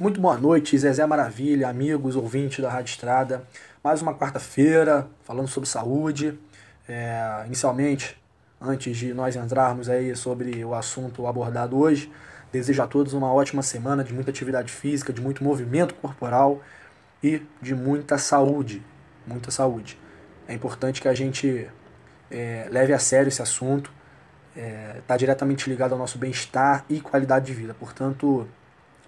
Muito boa noite, Zezé Maravilha, amigos, ouvintes da Rádio Estrada. Mais uma quarta-feira, falando sobre saúde. É, inicialmente, antes de nós entrarmos aí sobre o assunto abordado hoje, desejo a todos uma ótima semana de muita atividade física, de muito movimento corporal e de muita saúde. Muita saúde. É importante que a gente é, leve a sério esse assunto. Está é, tá diretamente ligado ao nosso bem-estar e qualidade de vida. Portanto,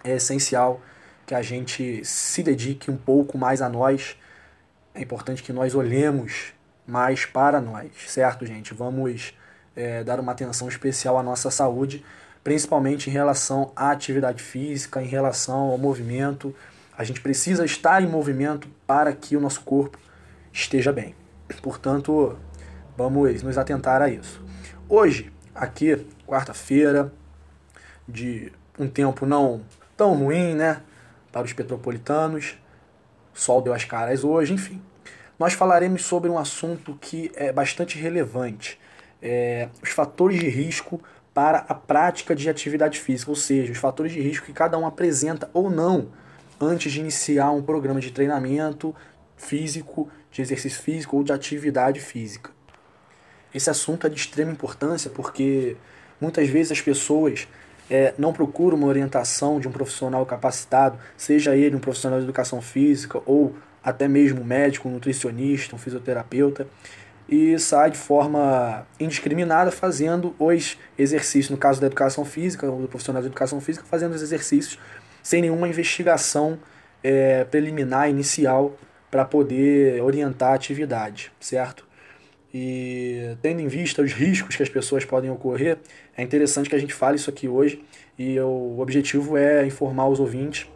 é essencial que a gente se dedique um pouco mais a nós. É importante que nós olhemos mais para nós, certo, gente? Vamos é, dar uma atenção especial à nossa saúde, principalmente em relação à atividade física, em relação ao movimento. A gente precisa estar em movimento para que o nosso corpo esteja bem. Portanto, vamos nos atentar a isso. Hoje, aqui, quarta-feira, de um tempo não tão ruim, né? Para os petropolitanos. O sol deu as caras hoje, enfim. Nós falaremos sobre um assunto que é bastante relevante: é, os fatores de risco para a prática de atividade física, ou seja, os fatores de risco que cada um apresenta ou não antes de iniciar um programa de treinamento físico, de exercício físico ou de atividade física. Esse assunto é de extrema importância porque muitas vezes as pessoas é, não procura uma orientação de um profissional capacitado, seja ele um profissional de educação física ou até mesmo um médico, um nutricionista, um fisioterapeuta, e sai de forma indiscriminada fazendo os exercícios, no caso da educação física, ou do profissional de educação física, fazendo os exercícios sem nenhuma investigação é, preliminar, inicial, para poder orientar a atividade, certo? E tendo em vista os riscos que as pessoas podem ocorrer, é interessante que a gente fale isso aqui hoje e o objetivo é informar os ouvintes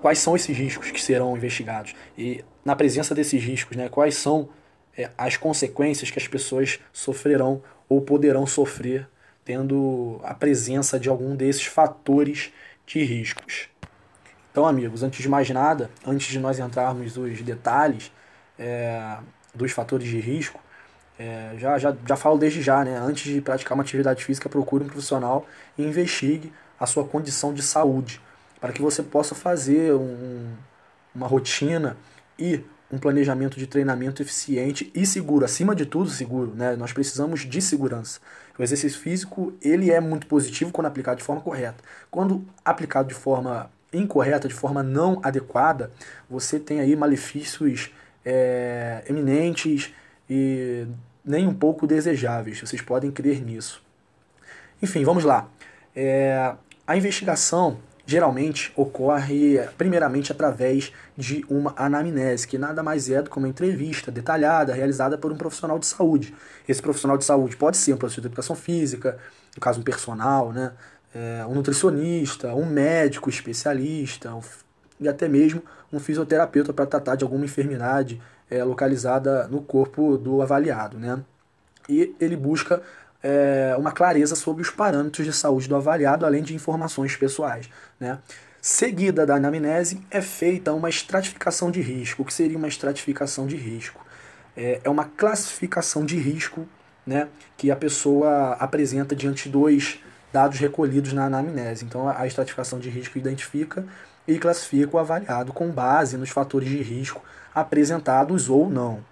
quais são esses riscos que serão investigados e na presença desses riscos, né, quais são é, as consequências que as pessoas sofrerão ou poderão sofrer tendo a presença de algum desses fatores de riscos. Então, amigos, antes de mais nada, antes de nós entrarmos nos detalhes, é, dos fatores de risco, é, já, já, já falo desde já, né? Antes de praticar uma atividade física, procure um profissional e investigue a sua condição de saúde, para que você possa fazer um, uma rotina e um planejamento de treinamento eficiente e seguro, acima de tudo seguro, né? Nós precisamos de segurança. O exercício físico, ele é muito positivo quando aplicado de forma correta. Quando aplicado de forma incorreta, de forma não adequada, você tem aí malefícios é, eminentes e nem um pouco desejáveis. Vocês podem crer nisso. Enfim, vamos lá. É, a investigação geralmente ocorre primeiramente através de uma anamnese, que nada mais é do que uma entrevista detalhada realizada por um profissional de saúde. Esse profissional de saúde pode ser um professor de educação física, no caso um personal, né? É, um nutricionista, um médico especialista, um e até mesmo um fisioterapeuta para tratar de alguma enfermidade é, localizada no corpo do avaliado. Né? E ele busca é, uma clareza sobre os parâmetros de saúde do avaliado, além de informações pessoais. Né? Seguida da anamnese, é feita uma estratificação de risco. O que seria uma estratificação de risco? É, é uma classificação de risco né, que a pessoa apresenta diante de dois dados recolhidos na anamnese. Então, a estratificação de risco identifica e classifica o avaliado com base nos fatores de risco apresentados ou não.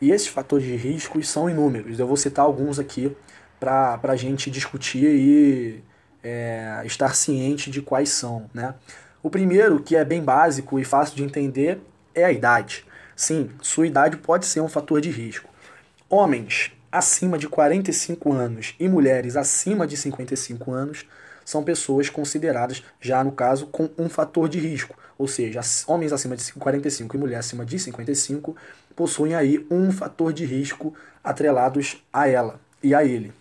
E esses fatores de risco são inúmeros. Eu vou citar alguns aqui para a gente discutir e é, estar ciente de quais são. Né? O primeiro, que é bem básico e fácil de entender, é a idade. Sim, sua idade pode ser um fator de risco. Homens acima de 45 anos e mulheres acima de 55 anos são pessoas consideradas, já no caso, com um fator de risco. Ou seja, homens acima de 45 e mulheres acima de 55 possuem aí um fator de risco atrelados a ela e a ele.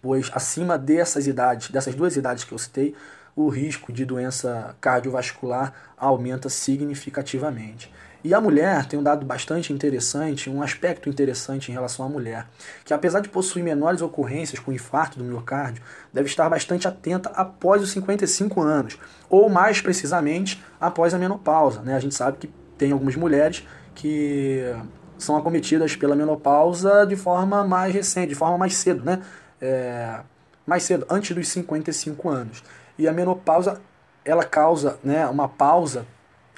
Pois acima dessas idades, dessas duas idades que eu citei, o risco de doença cardiovascular aumenta significativamente. E a mulher tem um dado bastante interessante, um aspecto interessante em relação à mulher, que apesar de possuir menores ocorrências com infarto do miocárdio, deve estar bastante atenta após os 55 anos, ou mais precisamente após a menopausa. Né? A gente sabe que tem algumas mulheres que são acometidas pela menopausa de forma mais recente, de forma mais cedo, né? É, mais cedo, antes dos 55 anos. E a menopausa ela causa né, uma pausa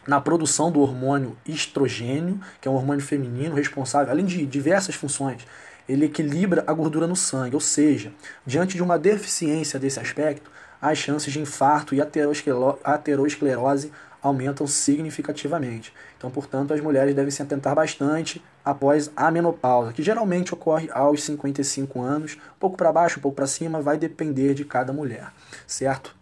na produção do hormônio estrogênio, que é um hormônio feminino responsável, além de diversas funções, ele equilibra a gordura no sangue, ou seja, diante de uma deficiência desse aspecto, as chances de infarto e aterosclerose aumentam significativamente. Então, portanto, as mulheres devem se atentar bastante após a menopausa, que geralmente ocorre aos 55 anos, um pouco para baixo, um pouco para cima, vai depender de cada mulher, certo?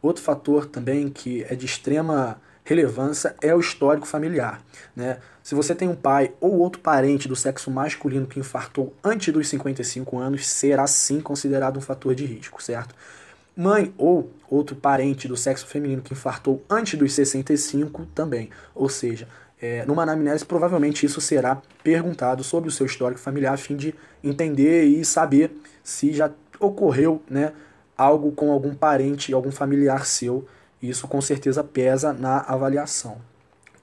Outro fator também que é de extrema relevância é o histórico familiar. Né? Se você tem um pai ou outro parente do sexo masculino que infartou antes dos 55 anos, será sim considerado um fator de risco, certo? Mãe ou outro parente do sexo feminino que infartou antes dos 65 também. Ou seja, é, numa anamnese provavelmente isso será perguntado sobre o seu histórico familiar a fim de entender e saber se já ocorreu né, algo com algum parente, algum familiar seu. Isso com certeza pesa na avaliação.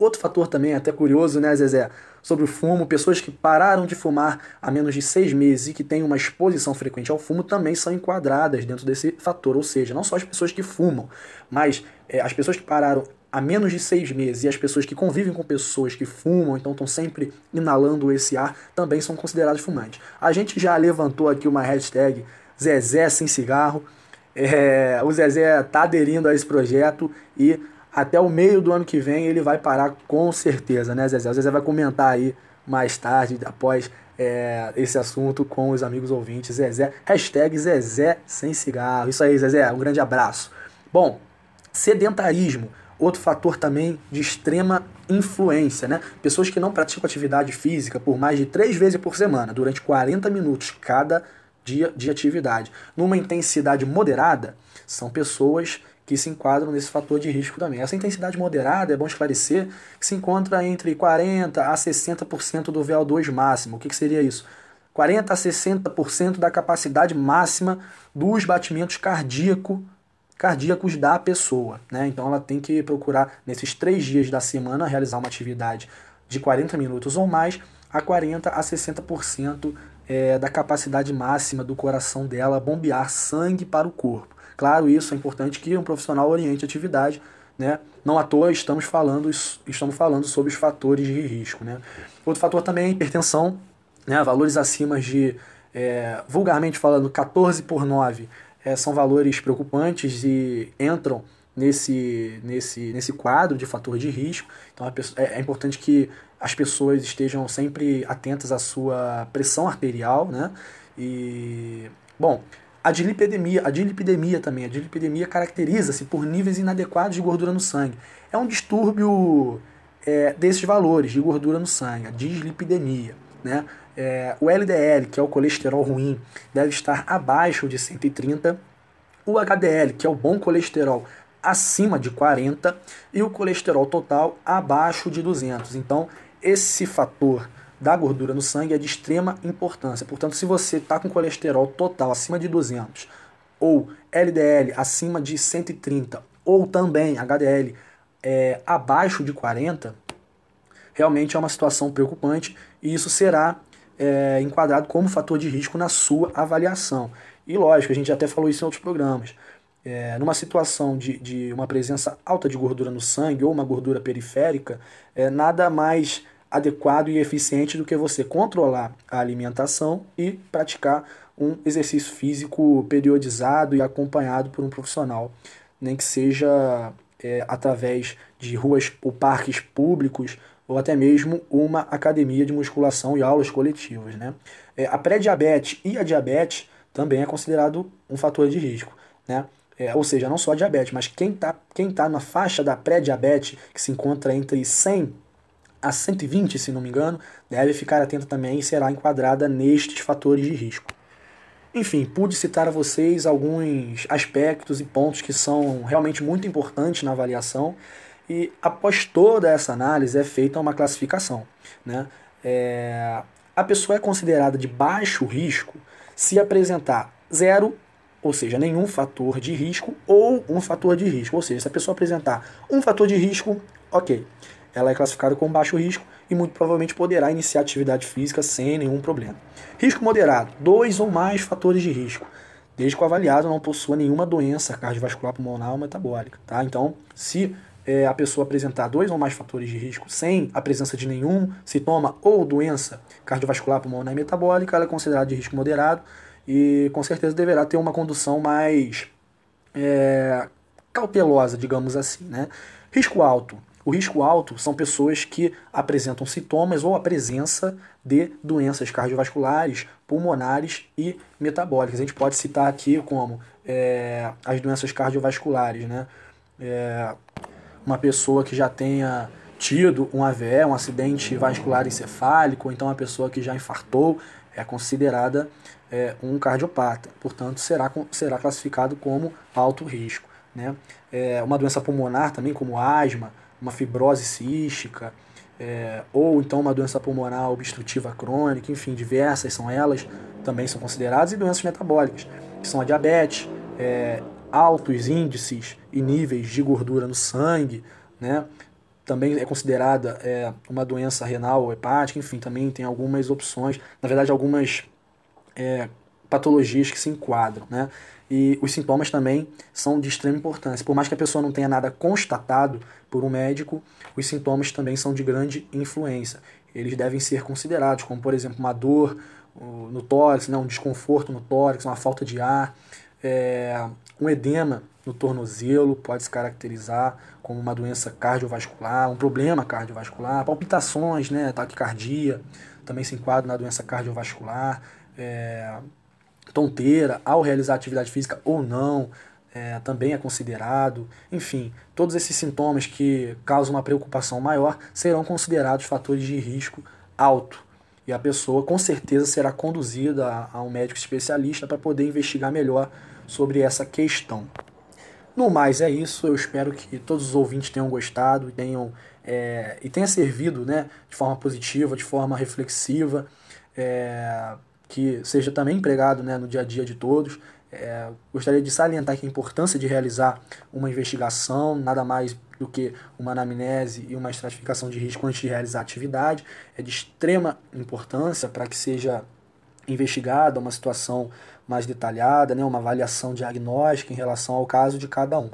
Outro fator também, até curioso, né, Zezé? Sobre o fumo, pessoas que pararam de fumar há menos de seis meses e que têm uma exposição frequente ao fumo também são enquadradas dentro desse fator. Ou seja, não só as pessoas que fumam, mas é, as pessoas que pararam há menos de seis meses e as pessoas que convivem com pessoas que fumam, então estão sempre inalando esse ar, também são considerados fumantes. A gente já levantou aqui uma hashtag Zezé sem cigarro. É, o Zezé está aderindo a esse projeto e até o meio do ano que vem ele vai parar com certeza, né, Zezé? O Zezé vai comentar aí mais tarde, após é, esse assunto com os amigos ouvintes. Zezé, hashtag Zezé sem cigarro. Isso aí, Zezé, um grande abraço. Bom, sedentarismo, outro fator também de extrema influência, né? Pessoas que não praticam atividade física por mais de três vezes por semana, durante 40 minutos cada dia de atividade, numa intensidade moderada, são pessoas que se enquadram nesse fator de risco também. Essa intensidade moderada, é bom esclarecer, que se encontra entre 40% a 60% do VO2 máximo. O que, que seria isso? 40% a 60% da capacidade máxima dos batimentos cardíaco, cardíacos da pessoa. Né? Então ela tem que procurar, nesses três dias da semana, realizar uma atividade de 40 minutos ou mais, a 40% a 60% é, da capacidade máxima do coração dela bombear sangue para o corpo. Claro, isso é importante que um profissional oriente a atividade, né? Não à toa estamos falando, estamos falando sobre os fatores de risco, né? Outro fator também é a hipertensão, né? Valores acima de, é, vulgarmente falando, 14 por 9 é, são valores preocupantes e entram nesse, nesse, nesse quadro de fator de risco. Então é, é importante que as pessoas estejam sempre atentas à sua pressão arterial, né? E, bom, a dilipidemia, a dilipidemia também, a dilipidemia caracteriza-se por níveis inadequados de gordura no sangue. É um distúrbio é, desses valores de gordura no sangue, a dislipidemia. Né? É, o LDL, que é o colesterol ruim, deve estar abaixo de 130. O HDL, que é o bom colesterol, acima de 40. E o colesterol total abaixo de 200. Então, esse fator da gordura no sangue é de extrema importância. Portanto, se você está com colesterol total acima de 200 ou LDL acima de 130 ou também HDL é, abaixo de 40, realmente é uma situação preocupante e isso será é, enquadrado como fator de risco na sua avaliação. E lógico, a gente até falou isso em outros programas. É, numa situação de, de uma presença alta de gordura no sangue ou uma gordura periférica, é, nada mais adequado e eficiente do que você controlar a alimentação e praticar um exercício físico periodizado e acompanhado por um profissional, nem que seja é, através de ruas ou parques públicos ou até mesmo uma academia de musculação e aulas coletivas. Né? É, a pré-diabetes e a diabetes também é considerado um fator de risco. Né? É, ou seja, não só diabetes, mas quem está quem tá na faixa da pré-diabetes, que se encontra entre 100 a 120, se não me engano, deve ficar atenta também e será enquadrada nestes fatores de risco. Enfim, pude citar a vocês alguns aspectos e pontos que são realmente muito importantes na avaliação e após toda essa análise é feita uma classificação. Né? É, a pessoa é considerada de baixo risco se apresentar zero, ou seja, nenhum fator de risco, ou um fator de risco. Ou seja, se a pessoa apresentar um fator de risco, ok ela é classificada como baixo risco e muito provavelmente poderá iniciar atividade física sem nenhum problema. Risco moderado, dois ou mais fatores de risco. desde que o avaliado não possua nenhuma doença cardiovascular pulmonar ou metabólica. Tá? Então, se é, a pessoa apresentar dois ou mais fatores de risco sem a presença de nenhum sintoma ou doença cardiovascular pulmonar e metabólica, ela é considerada de risco moderado e com certeza deverá ter uma condução mais é, cautelosa, digamos assim. Né? Risco alto. O risco alto são pessoas que apresentam sintomas ou a presença de doenças cardiovasculares, pulmonares e metabólicas. A gente pode citar aqui como é, as doenças cardiovasculares, né? É, uma pessoa que já tenha tido um AVE, um acidente vascular encefálico, ou então uma pessoa que já infartou, é considerada é, um cardiopata. Portanto, será, será classificado como alto risco. Né? É, uma doença pulmonar também, como asma, uma fibrose cística, é, ou então uma doença pulmonar obstrutiva crônica, enfim, diversas são elas, também são consideradas, e doenças metabólicas, que são a diabetes, é, altos índices e níveis de gordura no sangue, né? Também é considerada é, uma doença renal ou hepática, enfim, também tem algumas opções, na verdade, algumas é, patologias que se enquadram, né? E os sintomas também são de extrema importância. Por mais que a pessoa não tenha nada constatado por um médico, os sintomas também são de grande influência. Eles devem ser considerados, como por exemplo uma dor no tórax, né, um desconforto no tórax, uma falta de ar, é, um edema no tornozelo pode se caracterizar como uma doença cardiovascular, um problema cardiovascular, palpitações, né, taquicardia, também se enquadra na doença cardiovascular, é, tonteira ao realizar atividade física ou não, é, também é considerado. Enfim, todos esses sintomas que causam uma preocupação maior serão considerados fatores de risco alto. E a pessoa com certeza será conduzida a, a um médico especialista para poder investigar melhor sobre essa questão. No mais é isso, eu espero que todos os ouvintes tenham gostado e tenham é, e tenha servido né, de forma positiva, de forma reflexiva, é, que seja também empregado né, no dia a dia de todos. É, gostaria de salientar que a importância de realizar uma investigação, nada mais do que uma anamnese e uma estratificação de risco antes de realizar a atividade, é de extrema importância para que seja investigada uma situação mais detalhada, né, uma avaliação diagnóstica em relação ao caso de cada um.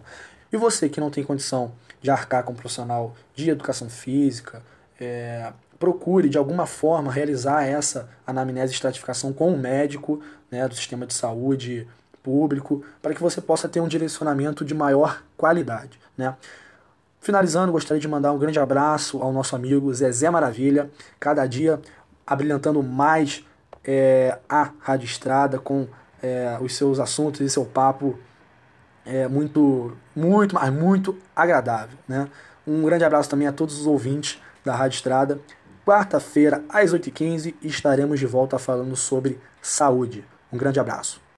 E você que não tem condição de arcar com um profissional de educação física, é, procure de alguma forma realizar essa anamnese e estratificação com um médico né, do sistema de saúde público, para que você possa ter um direcionamento de maior qualidade. Né? Finalizando, gostaria de mandar um grande abraço ao nosso amigo Zezé Maravilha, cada dia abrilhantando mais é, a Rádio Estrada com é, os seus assuntos e seu papo é muito, muito, mas muito agradável. Né? Um grande abraço também a todos os ouvintes da Rádio Estrada. Quarta-feira, às 8h15, estaremos de volta falando sobre saúde. Um grande abraço.